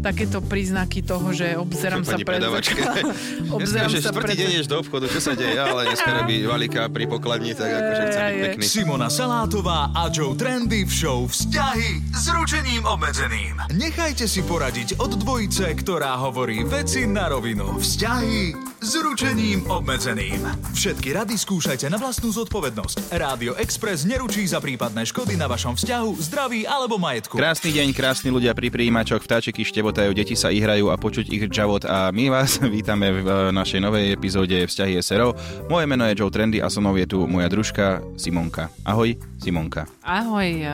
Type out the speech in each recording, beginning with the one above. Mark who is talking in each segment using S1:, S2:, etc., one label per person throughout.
S1: takéto príznaky toho, že obzerám sa pred obzerám sa pred
S2: deň do obchodu, čo sa deje, ale dneska robí valika pri pokladni, tak akože chce byť pekný.
S3: Simona Salátová a Joe Trendy v show Vzťahy s ručením obmedzeným. Nechajte si poradiť od dvojice, ktorá hovorí veci na rovinu. Vzťahy s ručením obmedzeným. Všetky rady skúšajte na vlastnú zodpovednosť. Rádio Express neručí za prípadné škody na vašom vzťahu, zdraví alebo majetku.
S2: Krásny deň, krásni ľudia pri príjimačoch, vtáčiky štebotajú, deti sa ihrajú a počuť ich džavot a my vás vítame v eh, našej novej epizóde Vzťahy SRO. Moje meno je Joe Trendy a so je tu moja družka Simonka. Ahoj, Simonka.
S1: Ahoj, eh,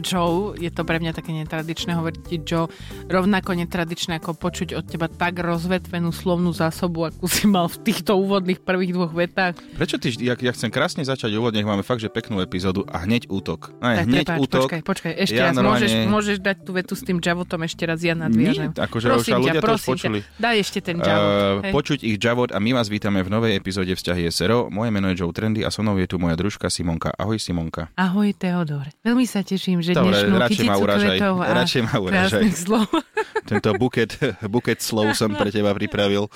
S1: Joe. Je to pre mňa také netradičné hovoriť ti Joe. Rovnako netradičné ako počuť od teba tak rozvetvenú slovnú zásobu, akú si mal v týchto úvodných prvých dvoch vetách.
S2: Prečo ty, ja, ja chcem krásne začať úvod, nech máme fakt, že peknú epizódu a hneď útok.
S1: Tak
S2: Aj, hneď
S1: prepáč,
S2: útok.
S1: Počkaj, počkaj, ešte
S2: Ja
S1: raz.
S2: normálne-
S1: Môžeš, môžeš dať tú vetu s tým Javotom ešte raz, ja nadviažem.
S2: Nie, akože
S1: prosím
S2: už ľudia
S1: ťa,
S2: to už
S1: prosím
S2: počuli.
S1: Ťa, daj ešte ten Javot.
S2: Uh,
S1: hej.
S2: počuť ich Javot a my vás vítame v novej epizóde Vzťahy SRO. Moje meno je Joe Trendy a so mnou je tu moja družka Simonka. Ahoj Simonka.
S1: Ahoj, Teodor. Veľmi sa teším, že
S2: Dobre,
S1: dnešnú
S2: radšej ma uražaj.
S1: a
S2: Radšej ma uražaj.
S1: slov.
S2: Tento buket, buket slov som pre teba pripravil.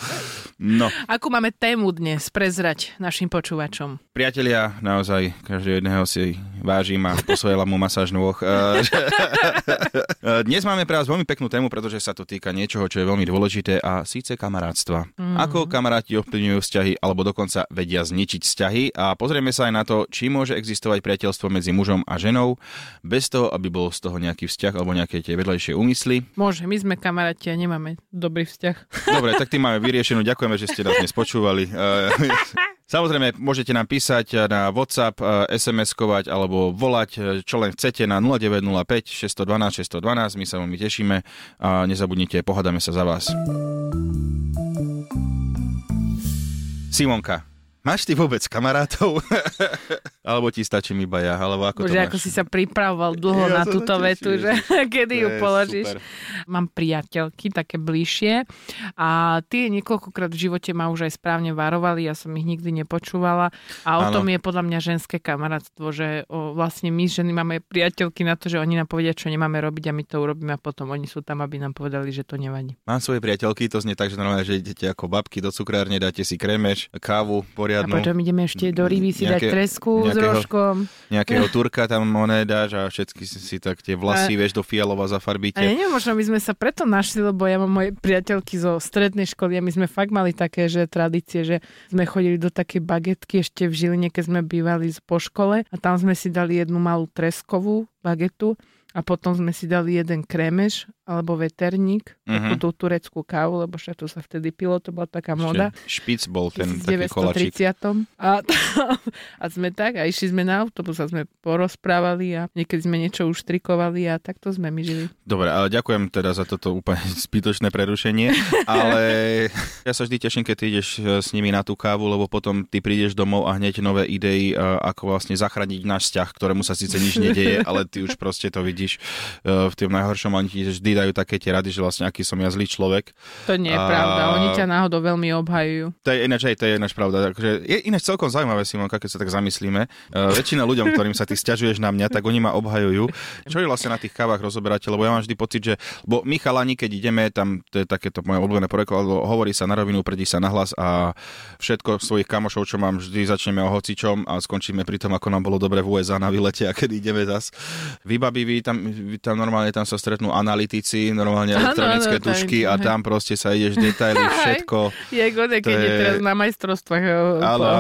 S2: No,
S1: Akú máme tému dnes prezrať našim počúvačom?
S2: priatelia, naozaj každého jedného si vážim a posvojila mu masáž nôh. Eh, že- Dnes máme pre vás veľmi peknú tému, pretože sa to týka niečoho, čo je veľmi dôležité a síce kamarátstva. Mm. Ako kamaráti ovplyvňujú vzťahy alebo dokonca vedia zničiť vzťahy a pozrieme sa aj na to, či môže existovať priateľstvo medzi mužom a ženou bez toho, aby bol z toho nejaký vzťah alebo nejaké tie vedľajšie úmysly.
S1: Môže, my sme kamaráti a nemáme dobrý vzťah.
S2: Dobre, tak tým máme vyriešenú. Ďakujeme, že ste nás dnes počúvali. Samozrejme, môžete nám písať na WhatsApp, eh, SMS-kovať alebo volať, eh, čo len chcete na 0905 612 612. My sa veľmi tešíme a nezabudnite, pohádame sa za vás. Simonka, máš ty vôbec kamarátov? alebo ti stačím iba ja? Alebo ako to
S1: Bože,
S2: máš?
S1: ako si sa pripravoval dlho
S2: Ja
S1: na túto
S2: teším.
S1: vetu, že kedy
S2: To
S1: ju položíš.
S2: super.
S1: Mám priateľky také bližšie a tie niekoľkokrát v živote ma už aj správne varovali, ja som ich nikdy nepočúvala a o
S2: Áno.
S1: tom je podľa mňa ženské kamarátstvo, že o, vlastne my ženy máme priateľky na to, že oni nám povedia, čo nemáme robiť a my to urobíme a potom oni sú tam, aby nám povedali, že to nevadí.
S2: Mám svoje priateľky, to znie tak, že normálne, že idete ako babky do cukrárne, dáte si krémeš, kávu
S1: A
S2: poriadnu,
S1: potom ideme ešte do ryby si dať
S2: Nejaké-
S1: tresku s rožkom.
S2: nejakého turka tam oné dáš a všetky si, si tak tie vlasy, vieš, do fialova zafarbíte.
S1: A neviem, možno my sme sa preto našli, lebo ja mám moje priateľky zo strednej školy a my sme fakt mali také, že tradície, že sme chodili do takej bagetky ešte v Žiline, keď sme bývali po škole a tam sme si dali jednu malú treskovú bagetu a potom sme si dali jeden krémeš alebo veterník,
S2: Mhm.
S1: takú tú tureckú kávu, lebo však to sa vtedy pilo, to bola taká moda.
S2: Špic bol ten
S1: v
S2: taký kolačík.
S1: 1930. A, a sme tak, a išli sme na autobus a sme porozprávali a niekedy sme niečo už trikovali a takto sme my žili.
S2: Dobre, ale ďakujem teda za toto úplne zbytočné prerušenie, ale ja sa vždy teším, keď ty ideš e, s nimi na tú kávu, lebo potom ty prídeš domov a hneď nové idei, e, ako vlastne zachrániť náš vzťah, ktorému sa síce nič nedieje, ale ty už proste to vidíš e, v tým najhoršom, oni ti vždy dajú také tie rady, že vlastne aký som ja zlý človek.
S1: To nie je
S2: A-
S1: pravda, oni ťa náhodou veľmi obhajujú.
S2: To je ináč, aj to je ináč pravda. Akože je ináč celkom zaujímavé, Simonka, keď sa tak zamyslíme. Uh, väčšina ľuďom, ktorým sa ty stiažuješ na mňa, tak oni ma obhajujú. Čo je vlastne na tých kávach rozoberáte? Lebo ja mám vždy pocit, že bo my chalani, keď ideme, tam to je takéto moje obľúbené lebo hovorí sa na rovinu, predí sa na hlas a všetko svojich kamošov, čo mám, vždy začneme o hocičom a skončíme pri tom, ako nám bolo dobre v USA na výlete a kedy ideme zas. Vybabiví, tam, tam normálne tam sa stretnú analytici, normálne elektronické
S1: áno,
S2: tušky
S1: tak-
S2: a tam proste sa ideš detaily, všetko.
S1: Je gode, keď je teraz na majstrovstvách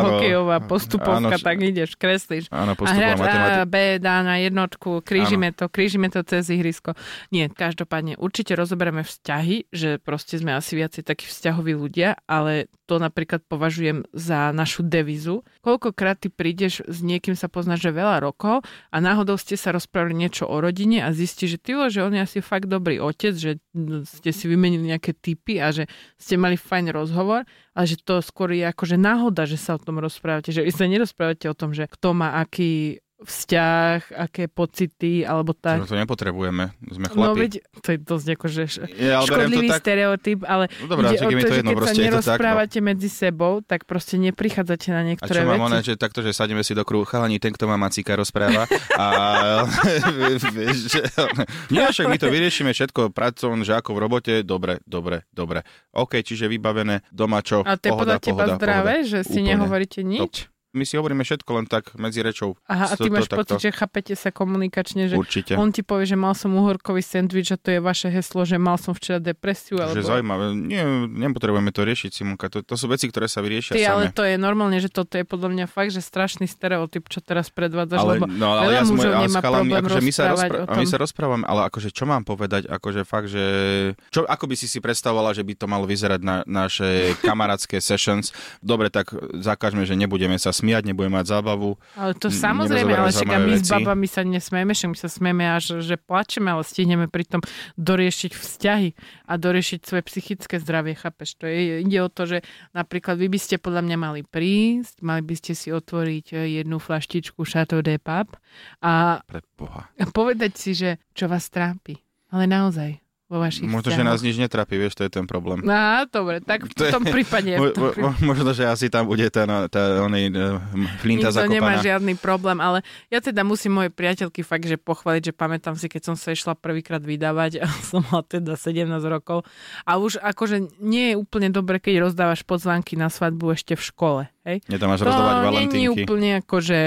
S1: hokejová postupovka,
S2: Áno,
S1: tak ideš, kreslíš.
S2: Áno, postupová
S1: hráč A,
S2: matematika.
S1: B dá na jednotku, krížime to, krížime to cez ihrisko. Nie, každopádne určite rozoberieme vzťahy, že proste sme asi viacej takí vzťahoví ľudia, ale to napríklad považujem za našu devizu. Koľkokrát ty prídeš s niekým sa poznáš, že veľa rokov a náhodou ste sa rozprávali niečo o rodine a zistíš, že ty, že on je asi fakt dobrý otec, že ste si vymenili nejaké typy a že ste mali fajn rozhovor, ale že to skôr je akože náhoda, že sa o tom rozprávate, že vy sa nerozprávate o tom, že kto má aký vzťah, aké pocity, alebo tak.
S2: No to nepotrebujeme, sme chlapi. No veď,
S1: to je dosť akože ja, škodlivý tak... stereotyp, ale
S2: no, dobrá, ide o to, to že jedno, keď sa
S1: nerozprávate
S2: tak,
S1: no. medzi sebou, tak proste neprichádzate na niektoré
S2: veci. A čo mám
S1: one,
S2: že takto, že sadíme si do kruhu, chalani, ten, kto má macíka, rozpráva. a nie, však my to vyriešime všetko, pracovn, že ako v robote, dobre, dobre, dobre. OK, čiže vybavené, doma čo,
S1: A to je podľa teba zdravé, že si Úplne. nehovoríte nič?
S2: Top my si hovoríme všetko len tak medzi rečou.
S1: Aha, a ty máš pocit, že chápete sa komunikačne, že
S2: Určite.
S1: on ti povie, že mal som uhorkový sendvič a to je vaše heslo, že mal som včera depresiu. Alebo...
S2: Že zaujímavé. Nie, nepotrebujeme to riešiť, Simonka. To, to sú veci, ktoré sa vyriešia
S1: ty,
S2: same.
S1: ale to je normálne, že toto je podľa mňa fakt, že strašný stereotyp, čo teraz predvádzaš,
S2: ale,
S1: lebo
S2: no, ale
S1: veľa
S2: ja
S1: mužov
S2: ale
S1: nemá chalami, problém akože
S2: my sa, rozpr-
S1: tom...
S2: my sa rozprávame, ale akože čo mám povedať, akože fakt, že čo, ako by si si predstavovala, že by to malo vyzerať na naše kamarátske sessions. Dobre, tak zakážme, že nebudeme sa smiať, nebudeme mať zábavu.
S1: Ale to samozrejme, ale však my s babami sa nesmieme, však my sa smieme až, že plačeme, ale stihneme pritom doriešiť vzťahy a doriešiť svoje psychické zdravie, chápeš? To je, ide o to, že napríklad vy by ste podľa mňa mali prísť, mali by ste si otvoriť eh, jednu flaštičku Chateau de Pape a, a povedať si, že čo vás trápi. Ale naozaj, vo vašich
S2: Možno,
S1: vzťahoch.
S2: že nás nič netrapí, vieš, to je ten problém.
S1: Á, dobre, tak v tom prípade.
S2: V tom prípade. Možno, že asi tam bude tá, tá oný, uh, flinta
S1: Nikto
S2: zakopaná.
S1: nemá žiadny problém, ale ja teda musím moje priateľky fakt, že pochváliť, že pamätám si, keď som sa išla prvýkrát vydávať a som mala teda 17 rokov a už akože nie je úplne dobre, keď rozdávaš pozvánky na svadbu ešte v škole. Hej?
S2: Nie tam máš rozdávať valentínky.
S1: To nie je úplne akože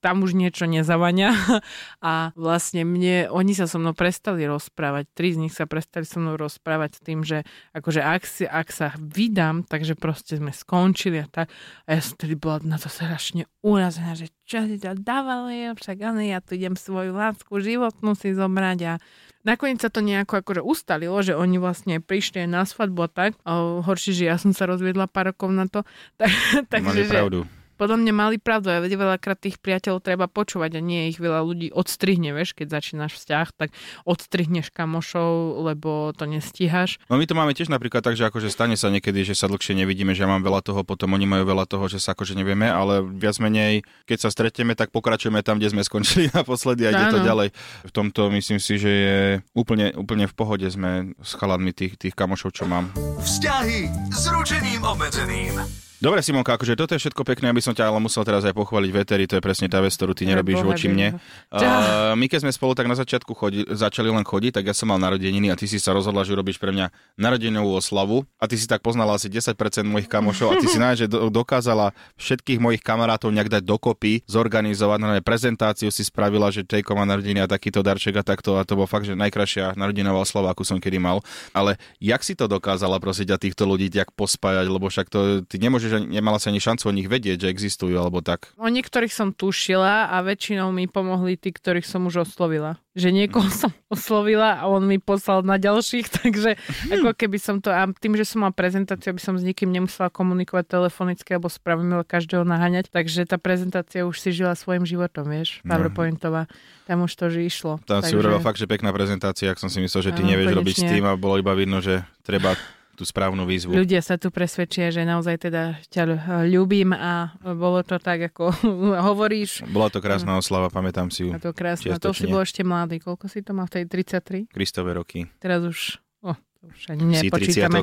S1: tam už niečo nezavania a vlastne mne, oni sa so mnou prestali rozprávať, tri z nich sa prestali so mnou rozprávať s tým, že akože ak, si, ak sa vydám, takže proste sme skončili a tak a ja som tedy bola na to strašne urazená, že čo si to dávali, však ale ja tu idem svoju lásku životnú si zobrať a Nakoniec sa to nejako akože ustalilo, že oni vlastne prišli na svadbu a tak. O, horšie, že ja som sa rozviedla pár rokov na to. Tak, takže,
S2: Mali pravdu.
S1: Podľa mňa mali pravdu. Ja vedia, veľakrát tých priateľov treba počúvať a nie ich veľa ľudí odstrihne, vieš, keď začínaš vzťah, tak odstrihneš kamošov, lebo to nestíhaš.
S2: No my to máme tiež napríklad tak, že akože stane sa niekedy, že sa dlhšie nevidíme, že ja mám veľa toho, potom oni majú veľa toho, že sa akože nevieme, ale viac menej, keď sa stretneme, tak pokračujeme tam, kde sme skončili naposledy a ide to ďalej. V tomto myslím si, že je úplne, úplne v pohode sme s chaladmi tých, tých kamošov, čo mám.
S3: Vzťahy s ručením obmedzeným.
S2: Dobre, Simonka, akože toto je všetko pekné, aby som ťa ale musel teraz aj pochváliť veteri, to je presne tá vec, ktorú ty nerobíš voči mne. Uh, my keď sme spolu tak na začiatku chodí, začali len chodiť, tak ja som mal narodeniny a ty si sa rozhodla, že robíš pre mňa narodenovú oslavu. A ty si tak poznala asi 10% mojich kamošov a ty si nájde, že dokázala všetkých mojich kamarátov nejak dať dokopy, zorganizovať, na prezentáciu si spravila, že Tejko má narodeniny a takýto darček a takto. A to bol fakt, že najkrajšia narodenová oslava, akú som kedy mal. Ale jak si to dokázala prosiť a týchto ľudí tak pospájať, lebo však to ty nemôžeš že nemala sa ani šancu o nich vedieť, že existujú alebo tak.
S1: O niektorých som tušila a väčšinou mi pomohli tí, ktorých som už oslovila. Že niekoho mm. som oslovila a on mi poslal na ďalších, takže ako keby som to, a tým, že som mal prezentáciu, aby som s nikým nemusela komunikovať telefonicky alebo spravím každého naháňať, takže tá prezentácia už si žila svojim životom, vieš, no. PowerPointová. Tam už to že išlo.
S2: Tam takže... si urobila fakt, že pekná prezentácia, ak som si myslel, že ty nevieš konečne. robiť s tým a bolo iba vidno, že treba tú správnu výzvu.
S1: Ľudia sa tu presvedčia, že naozaj teda ťa ľúbim a bolo to tak, ako hovoríš.
S2: Bola to krásna oslava, pamätám si ju.
S1: A to krásne. To si bol ešte mladý. Koľko si to mal v tej 33?
S2: Kristové roky.
S1: Teraz už už ani nepočítame.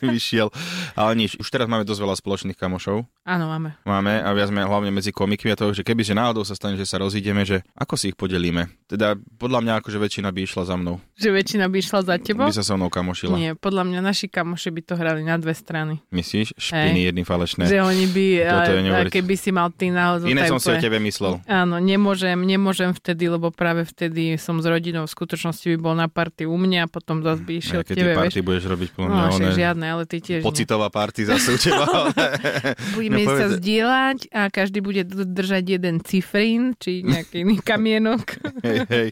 S2: vyšiel. Ale nič, už teraz máme dosť veľa spoločných kamošov.
S1: Áno, máme.
S2: Máme a viac sme hlavne medzi komikmi a to, že keby že náhodou sa stane, že sa rozídeme, že ako si ich podelíme. Teda podľa mňa akože väčšina by išla za mnou.
S1: Že väčšina by išla za tebou?
S2: By sa so mnou kamošila.
S1: Nie, podľa mňa naši kamoši by to hrali na dve strany.
S2: Myslíš? Špiny jedny falešné.
S1: Že oni by, a, keby si mal ty náhodou...
S2: Iné som si o tebe myslel.
S1: Áno, nemôžem, nemôžem vtedy, lebo práve vtedy som s rodinou v skutočnosti by bol na party u mňa, potom zase by išiel k tebe,
S2: party budeš robiť
S1: mňa no, žiadne, ale ty tiež
S2: pocitové Halloweenová party zase u teba.
S1: Budeme no, sa zdieľať a každý bude držať jeden cifrín, či nejaký iný kamienok.
S2: hej, hej.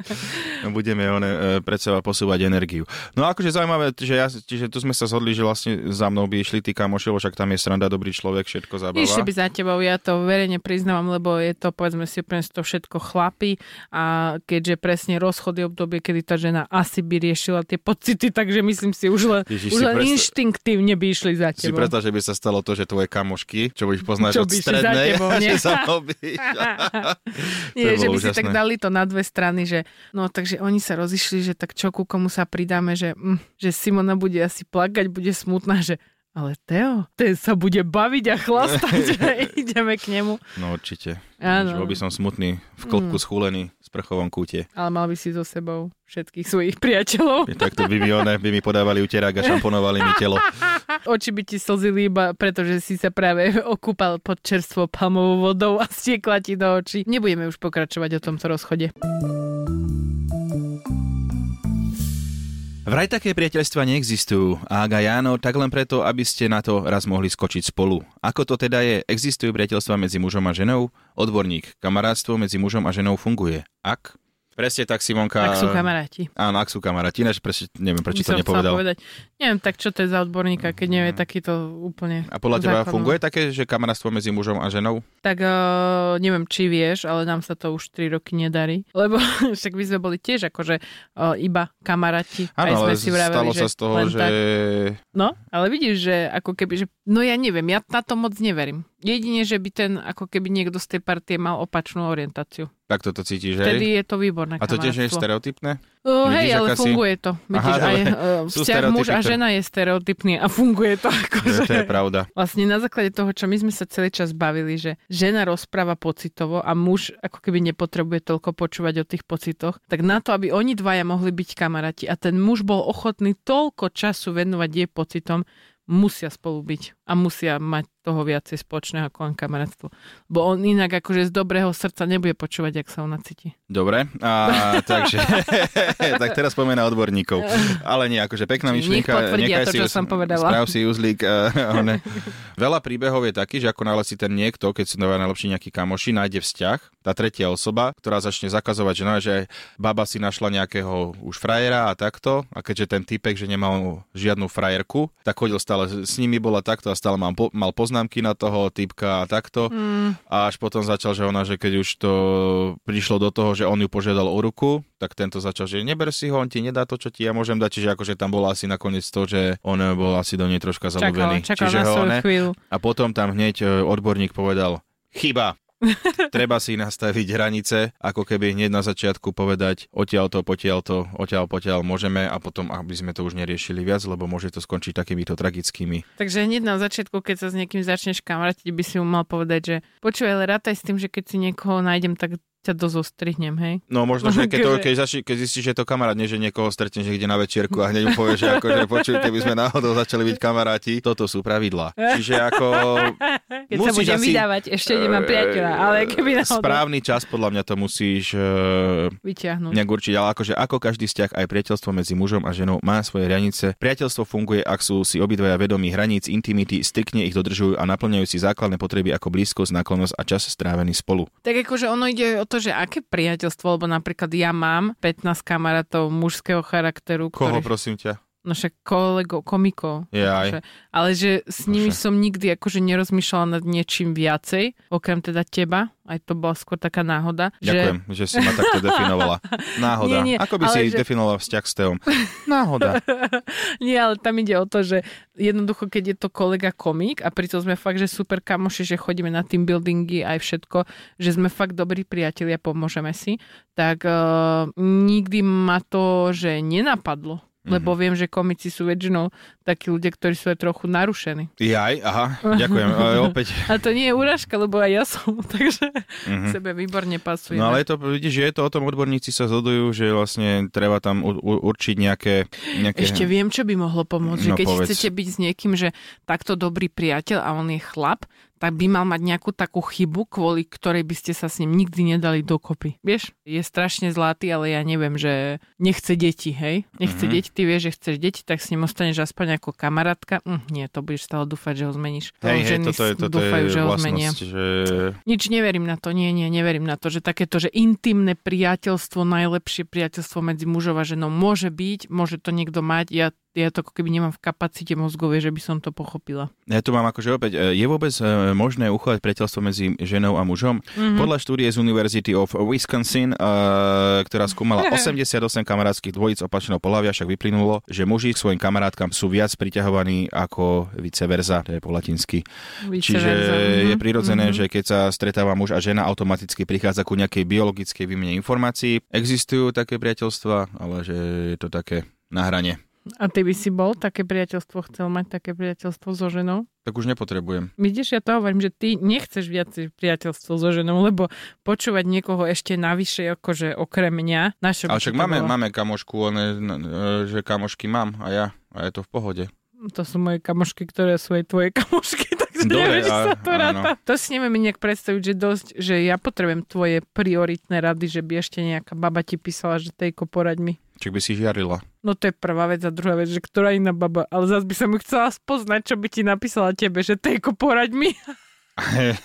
S2: Budeme one, e, pred seba posúvať energiu. No akože zaujímavé, že ja, čiže tu sme sa zhodli, že vlastne za mnou by išli tí kamoši, však tam je sranda, dobrý človek, všetko zabáva.
S1: Išli by za tebou, ja to verejne priznávam, lebo je to, povedzme si, úplne to všetko chlapy a keďže presne rozchody obdobie, kedy tá žena asi by riešila tie pocity, takže myslím si, už len, Ježiš, už len predstav... inštinktívne by išli za tebou.
S2: Si predstav, že by sa stalo to, že tvoje kamošky, čo ich poznáš čo od strednej, tebou, že sa
S1: Nie, že by úžasné. si tak dali to na dve strany, že no takže oni sa rozišli, že tak čo ku komu sa pridáme, že, mm, že Simona bude asi plakať, bude smutná, že ale Teo, ten sa bude baviť a chlastať, že ideme k nemu.
S2: No určite. Áno. Bol by som smutný, v klopku mm. schúlený, v sprchovom kúte.
S1: Ale mal by si so sebou všetkých svojich priateľov.
S2: Takto by mi, one, by mi podávali uterák a šamponovali mi telo.
S1: Oči by ti slzili iba pretože si sa práve okúpal pod čerstvo palmovou vodou a stiekla ti do očí. Nebudeme už pokračovať o tomto rozchode.
S2: Vraj také priateľstva neexistujú a ak aj áno, tak len preto, aby ste na to raz mohli skočiť spolu. Ako to teda je? Existujú priateľstva medzi mužom a ženou? Odborník, kamarátstvo medzi mužom a ženou funguje. Ak? Presne tak, Simonka.
S1: Ak sú kamaráti.
S2: Áno, ak sú kamaráti. Ináč presne, neviem, prečo to nepovedal.
S1: Povedať. Neviem, tak čo to je za odborníka, keď nevie mm. takýto úplne
S2: A podľa teba základnú. funguje také, že kamarátstvo medzi mužom a ženou?
S1: Tak uh, neviem, či vieš, ale nám sa to už 3 roky nedarí. Lebo však my sme boli tiež akože uh, iba kamaráti.
S2: Áno, ale si vraveli, stalo sa z toho, že... Tak.
S1: No, ale vidíš, že ako keby, že... No ja neviem, ja na to moc neverím. Jedine, že by ten, ako keby niekto z tej partie mal opačnú orientáciu.
S2: Tak toto cítiš, že?
S1: Vtedy je to výborné
S2: A to tiež je stereotypné?
S1: Uh, hej, ale funguje to. Vidíš, Aha, aj uh, vzťah muž a žena je stereotypný a funguje to. Ako,
S2: že... To je pravda.
S1: Vlastne na základe toho, čo my sme sa celý čas bavili, že žena rozpráva pocitovo a muž ako keby nepotrebuje toľko počúvať o tých pocitoch, tak na to, aby oni dvaja mohli byť kamaráti a ten muž bol ochotný toľko času venovať jej pocitom, musia spolu byť a musia mať toho viacej spoločného ako len kamarátstvo. Bo on inak akože z dobrého srdca nebude počúvať, ak sa ona cíti.
S2: Dobre, a takže tak teraz poďme na odborníkov. Ale nie, akože pekná myšlienka.
S1: Nech to, si čo som povedala.
S2: Sprav si uzlík. Uh, Veľa príbehov je taký, že ako náhle si ten niekto, keď sú najlepší nejaký kamoši, nájde vzťah, tá tretia osoba, ktorá začne zakazovať, že, no, že baba si našla nejakého už frajera a takto, a keďže ten typek, že nemal žiadnu frajerku, tak chodil stále s nimi, bola takto a stále mal, mal poznámky na toho typka a takto. Mm. A až potom začal, že ona, že keď už to prišlo do toho, že on ju požiadal o ruku, tak tento začal, že neber si ho, on ti nedá to, čo ti ja môžem dať. Čiže akože tam bolo asi nakoniec to, že on bol asi do nej troška zalúbený.
S1: Čakal, čakal Čiže ho, ne? chvíľu.
S2: A potom tam hneď e, odborník povedal, chyba, Treba si nastaviť hranice, ako keby hneď na začiatku povedať odtiaľ to, potiaľ to, odtiaľ potiaľ môžeme a potom, aby sme to už neriešili viac, lebo môže to skončiť takýmito tragickými.
S1: Takže hneď na začiatku, keď sa s niekým začneš kamarátiť, by si mu mal povedať, že počúvaj, ale rátaj s tým, že keď si niekoho nájdem, tak ťa dozostrihnem, hej?
S2: No možno, že keď, to, keď, zaši, keď zistíš, že je to kamarát, nie že niekoho stretneš niekde na večierku a hneď mu povieš, že akože počuj, keby sme náhodou začali byť kamaráti, toto sú pravidlá. Čiže ako...
S1: Keď sa budem asi, vydávať, ešte nemám priateľa, ale keby náhodou...
S2: Správny čas, podľa mňa to musíš uh,
S1: vyťahnuť.
S2: Nejak určiť, ale akože ako každý vzťah, aj priateľstvo medzi mužom a ženou má svoje hranice. Priateľstvo funguje, ak sú si obidvaja vedomí hraníc, intimity, striktne ich dodržujú a naplňajú si základné potreby ako blízkosť, náklonnosť a čas strávený spolu.
S1: Tak akože ono ide o to, že aké priateľstvo, lebo napríklad ja mám 15 kamarátov mužského charakteru.
S2: Koho ktorých... prosím ťa?
S1: No však kolego, komikov.
S2: Yeah,
S1: ale že s nimi som nikdy akože nerozmýšľala nad niečím viacej, okrem teda teba. Aj to bola skôr taká náhoda.
S2: Ďakujem, že, že si ma takto definovala. Náhoda. Nie, nie, Ako by si že... definovala vzťah s Teom? Náhoda.
S1: nie, ale tam ide o to, že jednoducho, keď je to kolega komik a pritom sme fakt, že super kamoši, že chodíme na team buildingy aj všetko, že sme fakt dobrí priatelia, pomôžeme si, tak uh, nikdy ma to, že nenapadlo lebo mm-hmm. viem, že komici sú väčšinou takí ľudia, ktorí sú aj trochu narušení.
S2: Jaj, aha, ďakujem. Ale opäť.
S1: A to nie je úražka, lebo aj ja som, takže mm-hmm. sebe výborne pasuje.
S2: No ale je to, vidíš, že je to o tom, odborníci sa zhodujú, že vlastne treba tam u, u, určiť nejaké, nejaké...
S1: Ešte viem, čo by mohlo pomôcť. No, že keď povedz. chcete byť s niekým, že takto dobrý priateľ a on je chlap, tak by mal mať nejakú takú chybu, kvôli ktorej by ste sa s ním nikdy nedali dokopy. Vieš, je strašne zlatý, ale ja neviem, že nechce deti, hej? Nechce mm-hmm. deti, ty vieš, že chceš deti, tak s ním ostaneš aspoň ako kamarátka. Hm, nie, to budeš stále dúfať, že ho zmeníš.
S2: Hej, hej, toto je, toto dúfajú, je že ho zmenia. Že...
S1: Nič neverím na to, nie, nie, neverím na to, že takéto, že intimné priateľstvo, najlepšie priateľstvo medzi mužom a ženou môže byť, môže to niekto mať, ja ja to ako keby nemám v kapacite mozgovej, že by som to pochopila.
S2: Ja tu mám akože opäť, e, je vôbec e, možné uchovať priateľstvo medzi ženou a mužom? Mm-hmm. Podľa štúdie z University of Wisconsin, uh, ktorá skúmala 88 kamarátskych dvojíc opačného pohľavia, však vyplynulo, že muži k svojim kamarátkam sú viac priťahovaní ako vice versa, to je po latinsky. Vice Čiže mm-hmm. je prirodzené, mm-hmm. že keď sa stretáva muž a žena, automaticky prichádza ku nejakej biologickej výmene informácií. Existujú také priateľstva, ale že je to také na hrane.
S1: A ty by si bol také priateľstvo, chcel mať také priateľstvo so ženou?
S2: Tak už nepotrebujem.
S1: Vidíš, ja to hovorím, že ty nechceš viac priateľstvo so ženou, lebo počúvať niekoho ešte navyše, akože okrem mňa. Naše
S2: Ale však máme, máme kamošku, one, že kamošky mám a ja. A je to v pohode.
S1: To sú moje kamošky, ktoré sú aj tvoje kamošky, Dobre, nevieš sa to ráta. To si nevieme nejak predstaviť, že dosť, že ja potrebujem tvoje prioritné rady, že by ešte nejaká baba ti písala, že tejko poraď mi.
S2: Či by si žiarila.
S1: No to je prvá vec a druhá vec, že ktorá iná baba. Ale zase by som ju chcela spoznať, čo by ti napísala tebe, že tejko poraď mi.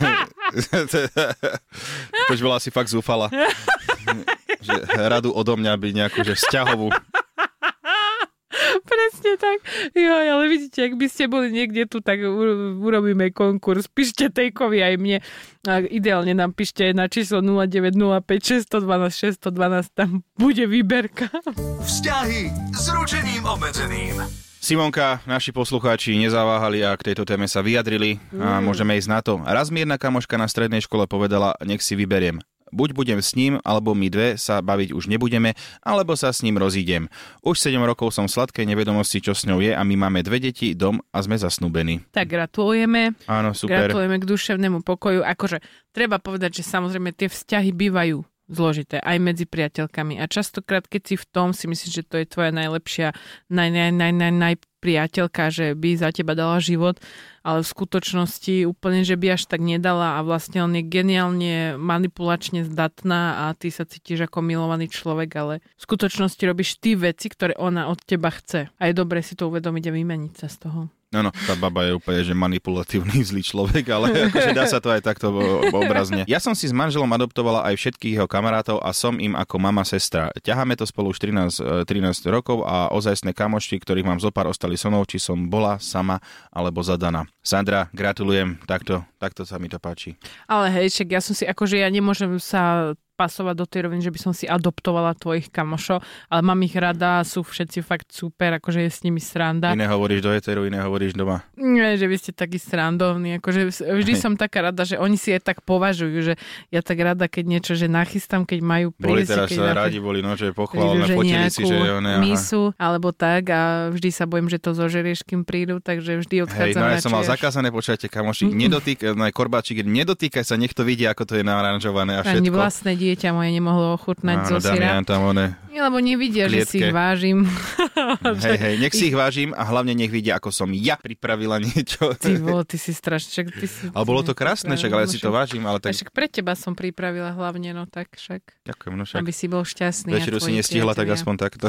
S2: to bola asi fakt zúfala. že radu odo mňa by nejakú, že vzťahovú.
S1: Presne tak. Jo, ale vidíte, ak by ste boli niekde tu, tak urobíme konkurs. Píšte Tejkovi aj mne. A ideálne nám píšte na číslo 0905 612 612. Tam bude výberka.
S3: Vzťahy s ručením obmedzeným.
S2: Simonka, naši poslucháči nezaváhali a k tejto téme sa vyjadrili a mm. môžeme ísť na to. Raz mi jedna kamoška na strednej škole povedala, nech si vyberiem. Buď budem s ním, alebo my dve sa baviť už nebudeme, alebo sa s ním rozídem. Už 7 rokov som v sladkej nevedomosti, čo s ňou je a my máme dve deti, dom a sme zasnúbení.
S1: Tak gratulujeme.
S2: Áno, super.
S1: Gratulujeme k duševnému pokoju. Akože treba povedať, že samozrejme tie vzťahy bývajú zložité aj medzi priateľkami a častokrát, keď si v tom, si myslíš, že to je tvoja najlepšia, naj, naj, naj, naj, naj priateľka, že by za teba dala život, ale v skutočnosti úplne, že by až tak nedala a vlastne on je geniálne manipulačne zdatná a ty sa cítiš ako milovaný človek, ale v skutočnosti robíš ty veci, ktoré ona od teba chce. A je dobre si to uvedomiť a vymeniť sa z toho.
S2: No, no, tá baba je úplne že manipulatívny zlý človek, ale akože dá sa to aj takto obrazne. Ja som si s manželom adoptovala aj všetkých jeho kamarátov a som im ako mama, sestra. Ťaháme to spolu už 13, 13 e, rokov a ozajstné kamošti, ktorých mám zopár, ostali so mnou, či som bola sama alebo zadaná. Sandra, gratulujem, takto, takto sa mi to páči.
S1: Ale hej, však ja som si, akože ja nemôžem sa pasovať do tej roviny, že by som si adoptovala tvojich kamošov, ale mám ich rada, sú všetci fakt super, akože je s nimi sranda.
S2: Iné hovoríš do eteru, iné hovoríš doma.
S1: Nie, že vy ste takí srandovní, akože vždy som taká rada, že oni si aj tak považujú, že ja tak rada, keď niečo, že nachystám, keď majú prísť.
S2: Boli teraz keď sa radi, boli, no, že pochválne, si, že one,
S1: misu, alebo tak a vždy sa bojím, že to zožerieš, kým prídu, takže vždy odchádzam
S2: Hej, no ja som mal zakázané, počujete, kamoši, nedotýkaj, no aj korbáčik, nedotýkaj sa, nech to vidí, ako to je naranžované a všetko. Ani
S1: vlastné dieťa moje nemohlo ochutnať Áno, zo syra.
S2: tam one
S1: Nie, lebo nevidia, že si ich vážim.
S2: hej, hej, nech si ich vážim a hlavne nech vidia, ako som ja pripravila niečo.
S1: Ty bol, ty si strašne. Ty si,
S2: ale bolo to krásne, však, ale ja si to vážim. Ale tak...
S1: však pre teba som pripravila hlavne, no tak však.
S2: Ďakujem, no však.
S1: Aby si bol šťastný.
S2: Večeru si nestihla, tak aspoň takto.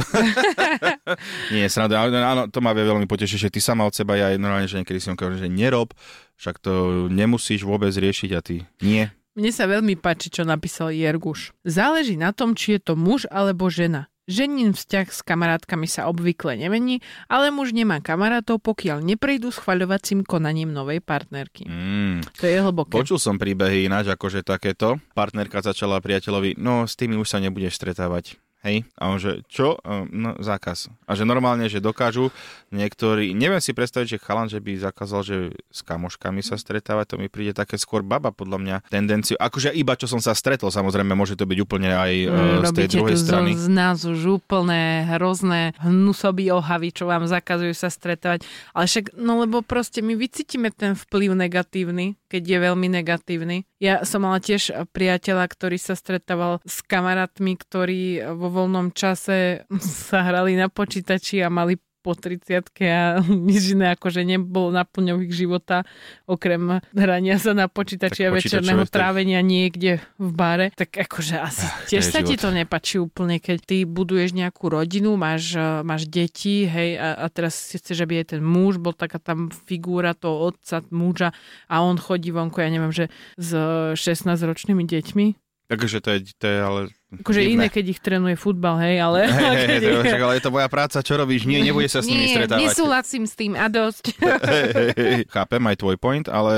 S2: Nie, sranda, áno, to ma veľmi potešiť, že ty sama od seba, ja normálne, že niekedy som že nerob, však to nemusíš vôbec riešiť a ty nie.
S1: Mne sa veľmi páči, čo napísal Jerguš. Záleží na tom, či je to muž alebo žena. Ženin vzťah s kamarátkami sa obvykle nemení, ale muž nemá kamarátov, pokiaľ neprejdú schvaľovacím konaním novej partnerky. Mm. To je hlboké.
S2: Počul som príbehy ináč, akože takéto. Partnerka začala priateľovi, no s tými už sa nebudeš stretávať. Hej? A on že, čo? No, zákaz. A že normálne, že dokážu niektorí, neviem si predstaviť, že chalan, že by zakázal, že s kamoškami sa stretávať, to mi príde také skôr baba, podľa mňa, tendenciu. Akože iba čo som sa stretol, samozrejme, môže to byť úplne aj mm, z tej druhej strany.
S1: z nás už úplne hrozné hnusoby ohavy, čo vám zakazujú sa stretávať. Ale však, no lebo proste my vycítime ten vplyv negatívny, keď je veľmi negatívny. Ja som mala tiež priateľa, ktorý sa stretával s kamarátmi, ktorí vo voľnom čase sa hrali na počítači a mali po 30 a nič iné akože nebolo naplňov ich života, okrem hrania sa na počítači a večerného trávenia niekde v bare, tak akože asi Ach, tiež sa život. ti to nepačí úplne, keď ty buduješ nejakú rodinu, máš, máš deti, hej, a, a teraz si chceš, aby aj ten muž bol taká tam figúra toho otca, muža a on chodí vonku, ja neviem, že s 16-ročnými deťmi.
S2: Takže to je, to je ale
S1: Akože iné, keď ich trénuje futbal, hej, ale... Hej,
S2: hej, hej, ich... ale je to moja práca, čo robíš? Nie, nebude sa s nimi Nie, stretávať.
S1: nesúhlasím s tým a dosť.
S2: Hej, hej, hej. Chápem aj tvoj point, ale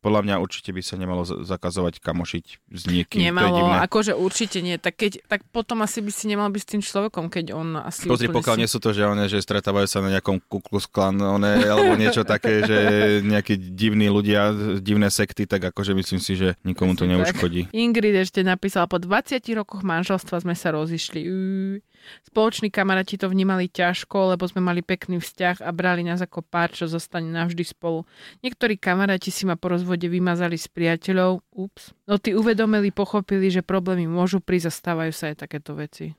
S2: podľa mňa určite by sa nemalo zakazovať kamošiť s niekým.
S1: Nemalo, akože určite nie. Tak, keď, tak potom asi by si nemal byť s tým človekom, keď on asi...
S2: Pozri, pokiaľ si... nie sú to, že, one, že stretávajú sa na nejakom kuklus klan, one, alebo niečo také, že nejakí divní ľudia, divné sekty, tak akože myslím si, že nikomu to neuškodí.
S1: Ingrid ešte napísala po 20 rokoch manželstva sme sa rozišli. Spoloční kamaráti to vnímali ťažko, lebo sme mali pekný vzťah a brali nás ako pár, čo zostane navždy spolu. Niektorí kamaráti si ma po rozvode vymazali s priateľov, ups. No tí uvedomili, pochopili, že problémy môžu prísť a stávajú sa aj takéto veci.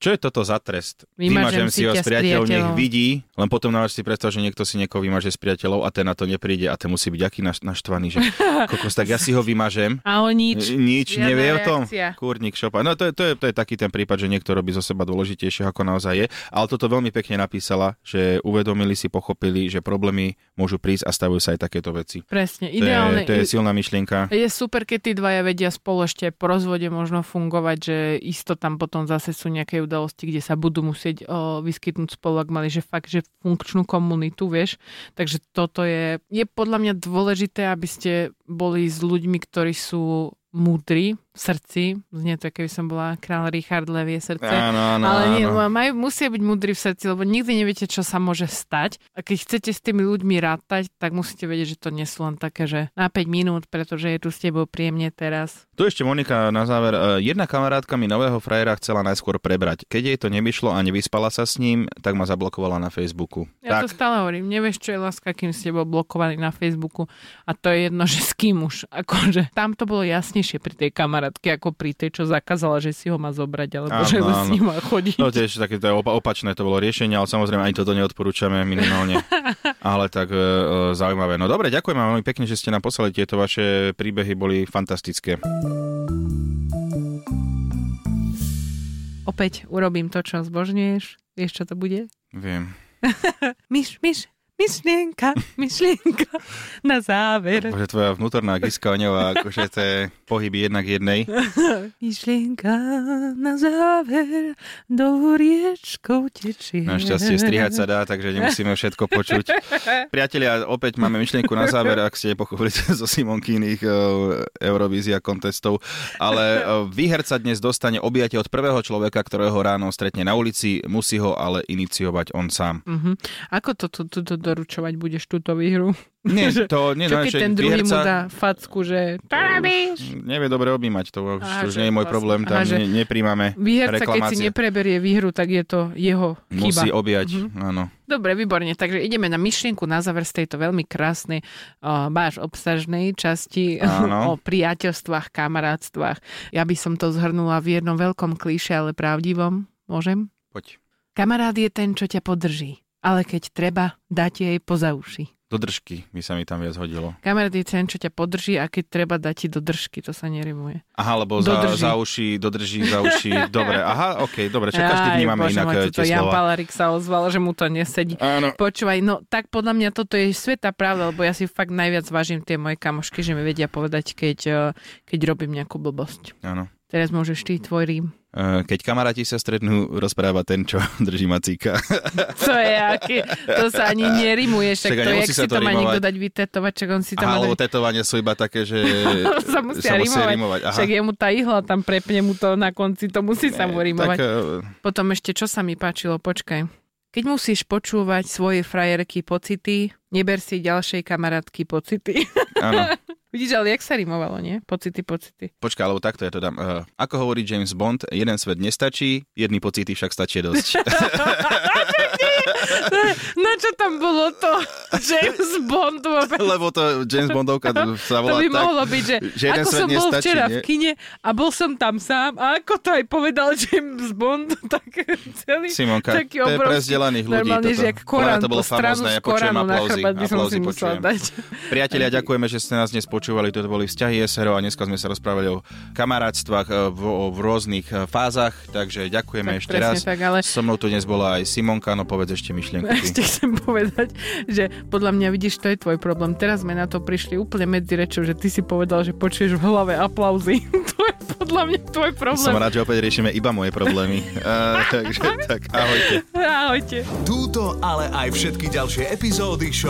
S2: Čo je toto za trest? Vymažem, si ho s priateľom, nech vidí, len potom náš si predstav, že niekto si niekoho vymaže s priateľov a ten na to nepríde a ten musí byť aký naš, naštvaný, že kokos, tak ja si ho vymažem.
S1: A on nič.
S2: Nič, nevie o tom. Kúrnik, šopa. No to je, to, je, to je taký ten prípad, že niekto robí zo seba dôležitejšie, ako naozaj je. Ale toto veľmi pekne napísala, že uvedomili si, pochopili, že problémy môžu prísť a stavujú sa aj takéto veci.
S1: Presne, ideálne.
S2: To je, to je silná myšlienka.
S1: Je super, keď tí dvaja vedia spolu ešte po rozvode možno fungovať, že isto tam potom zase sú nejaké udalosti, kde sa budú musieť o, vyskytnúť spolu, ak mali, že fakt, že funkčnú komunitu, vieš. Takže toto je, je podľa mňa dôležité, aby ste boli s ľuďmi, ktorí sú múdri srdci. Znie to, keby som bola král Richard Levie srdce.
S2: Áno, áno,
S1: ale nie,
S2: áno.
S1: Maj, musia byť múdri v srdci, lebo nikdy neviete, čo sa môže stať. A keď chcete s tými ľuďmi rátať, tak musíte vedieť, že to nie sú len také, že na 5 minút, pretože je tu s tebou príjemne teraz.
S2: Tu ešte Monika na záver. E, jedna kamarátka mi nového frajera chcela najskôr prebrať. Keď jej to nevyšlo a nevyspala sa s ním, tak ma zablokovala na Facebooku.
S1: Ja
S2: tak.
S1: to stále hovorím. Nevieš, čo je láska, kým s tebou blokovaný na Facebooku. A to je jedno, že s kým už. Akože tam to bolo jasnejšie pri tej kamarátke kamarátky ako pri tej, čo zakázala, že si ho má zobrať, alebo áno, že áno. s ním má chodiť.
S2: No tiež také to opa- opačné to bolo riešenie, ale samozrejme ani toto neodporúčame minimálne. ale tak e, e, zaujímavé. No dobre, ďakujem vám veľmi pekne, že ste nám poslali tieto vaše príbehy, boli fantastické.
S1: Opäť urobím to, čo zbožňuješ. Vieš, čo to bude?
S2: Viem.
S1: myš, myš, myšlienka, myšlienka na záver.
S2: Bože, tvoja vnútorná giska oňová, akože to je pohyby jednak jednej.
S1: myšlienka na záver do riečkou tečie.
S2: Našťastie strihať sa dá, takže nemusíme všetko počuť. Priatelia, opäť máme myšlienku na záver, ak ste nepochopili zo Simonkýnych uh, Eurovízia kontestov, ale uh, výher sa dnes dostane objatie od prvého človeka, ktorého ráno stretne na ulici, musí ho ale iniciovať on sám.
S1: Uh-huh. Ako to, to, to, to doručovať budeš túto výhru.
S2: Nie, to nie,
S1: Čo keď ten druhý výherca... mu dá facku, že to robíš?
S2: Nevie dobre objímať, to aha, už nie je môj vlastne, problém, tam aha, ne, nepríjmame
S1: Výherca,
S2: reklamácie.
S1: keď si nepreberie výhru, tak je to jeho chyba.
S2: Musí objať, uh-huh. áno.
S1: Dobre, výborne, takže ideme na myšlienku na záver z tejto veľmi krásnej, uh, báš obsažnej časti o priateľstvách, kamarátstvách. Ja by som to zhrnula v jednom veľkom klíše, ale pravdivom. Môžem?
S2: Poď.
S1: Kamarát je ten, čo ťa podrží ale keď treba, dáte jej poza uši.
S2: Do držky by sa mi tam viac hodilo.
S1: Kamarát je ten, čo ťa podrží a keď treba dať ti do držky, to sa nerimuje.
S2: Aha, lebo za, za uši, dodrží za uši, dobre, aha, ok, dobre, čo každý vnímame Bože, inak môj, tie
S1: Jan Palarik sa ozval, že mu to nesedí.
S2: Áno.
S1: Počúvaj, no tak podľa mňa toto je sveta pravda, lebo ja si fakt najviac vážim tie moje kamošky, že mi vedia povedať, keď, eh, keď robím nejakú blbosť.
S2: Áno.
S1: Teraz môžeš ty, tvoj rím.
S2: Eh, keď kamaráti sa stretnú, rozpráva ten, čo drží macíka.
S1: To je aké, to sa ani nerimuje, však to je, jak si to má niekto dať vytetovať, čak on si
S2: Aha, má... dať... tetovania sú iba také, že
S1: sa musia sa rimovať. rimovať. Aha. Však je mu tá ihla, tam prepne mu to na konci, to musí sa mu rimovať. Tak, uh... Potom ešte, čo sa mi páčilo, počkaj. Keď musíš počúvať svoje frajerky pocity, neber si ďalšej kamarátky pocity.
S2: Áno.
S1: Vidíš, ale jak sa rimovalo, nie? Pocity, pocity.
S2: Počkaj, alebo takto ja to dám. Uh, ako hovorí James Bond, jeden svet nestačí, jedny pocity však stačí dosť.
S1: Na čo tam bolo to James Bond vôbec?
S2: Lebo to James Bondovka sa volá
S1: To by
S2: tak,
S1: mohlo byť, že,
S2: že jeden
S1: ako
S2: svet
S1: som bol
S2: nestačí,
S1: včera
S2: nie?
S1: v kine a bol som tam sám a ako to aj povedal James Bond, tak celý
S2: Simonka,
S1: taký
S2: to je pre
S1: obrovský,
S2: vzdelaných ľudí.
S1: normálne,
S2: toto.
S1: že jak Korán,
S2: to bolo famózne, ja počujem aplauzy,
S1: by som si
S2: počujem.
S1: dať.
S2: Priatelia, ďakujeme, že ste nás dnes počúvali. Toto boli vzťahy SRO a dneska sme sa rozprávali o kamarátstvách e, v, v rôznych e, fázach, takže ďakujeme
S1: Tak
S2: ešte raz.
S1: tak, ale-
S2: So mnou tu dnes bola aj Simonka, no povedz ešte myšlienku.
S1: Ešte chcem povedať, že podľa mňa vidíš, to je tvoj problém. Teraz sme na to prišli úplne medzi rečou, že ty si povedal, že počuješ v hlave aplauzy. to je podľa mňa tvoj problém.
S2: Som rád, že opäť riešime iba moje problémy. Uh, takže tak, ahojte.
S1: Ahojte.
S3: Túto, ale aj všetky ďalšie epizódy show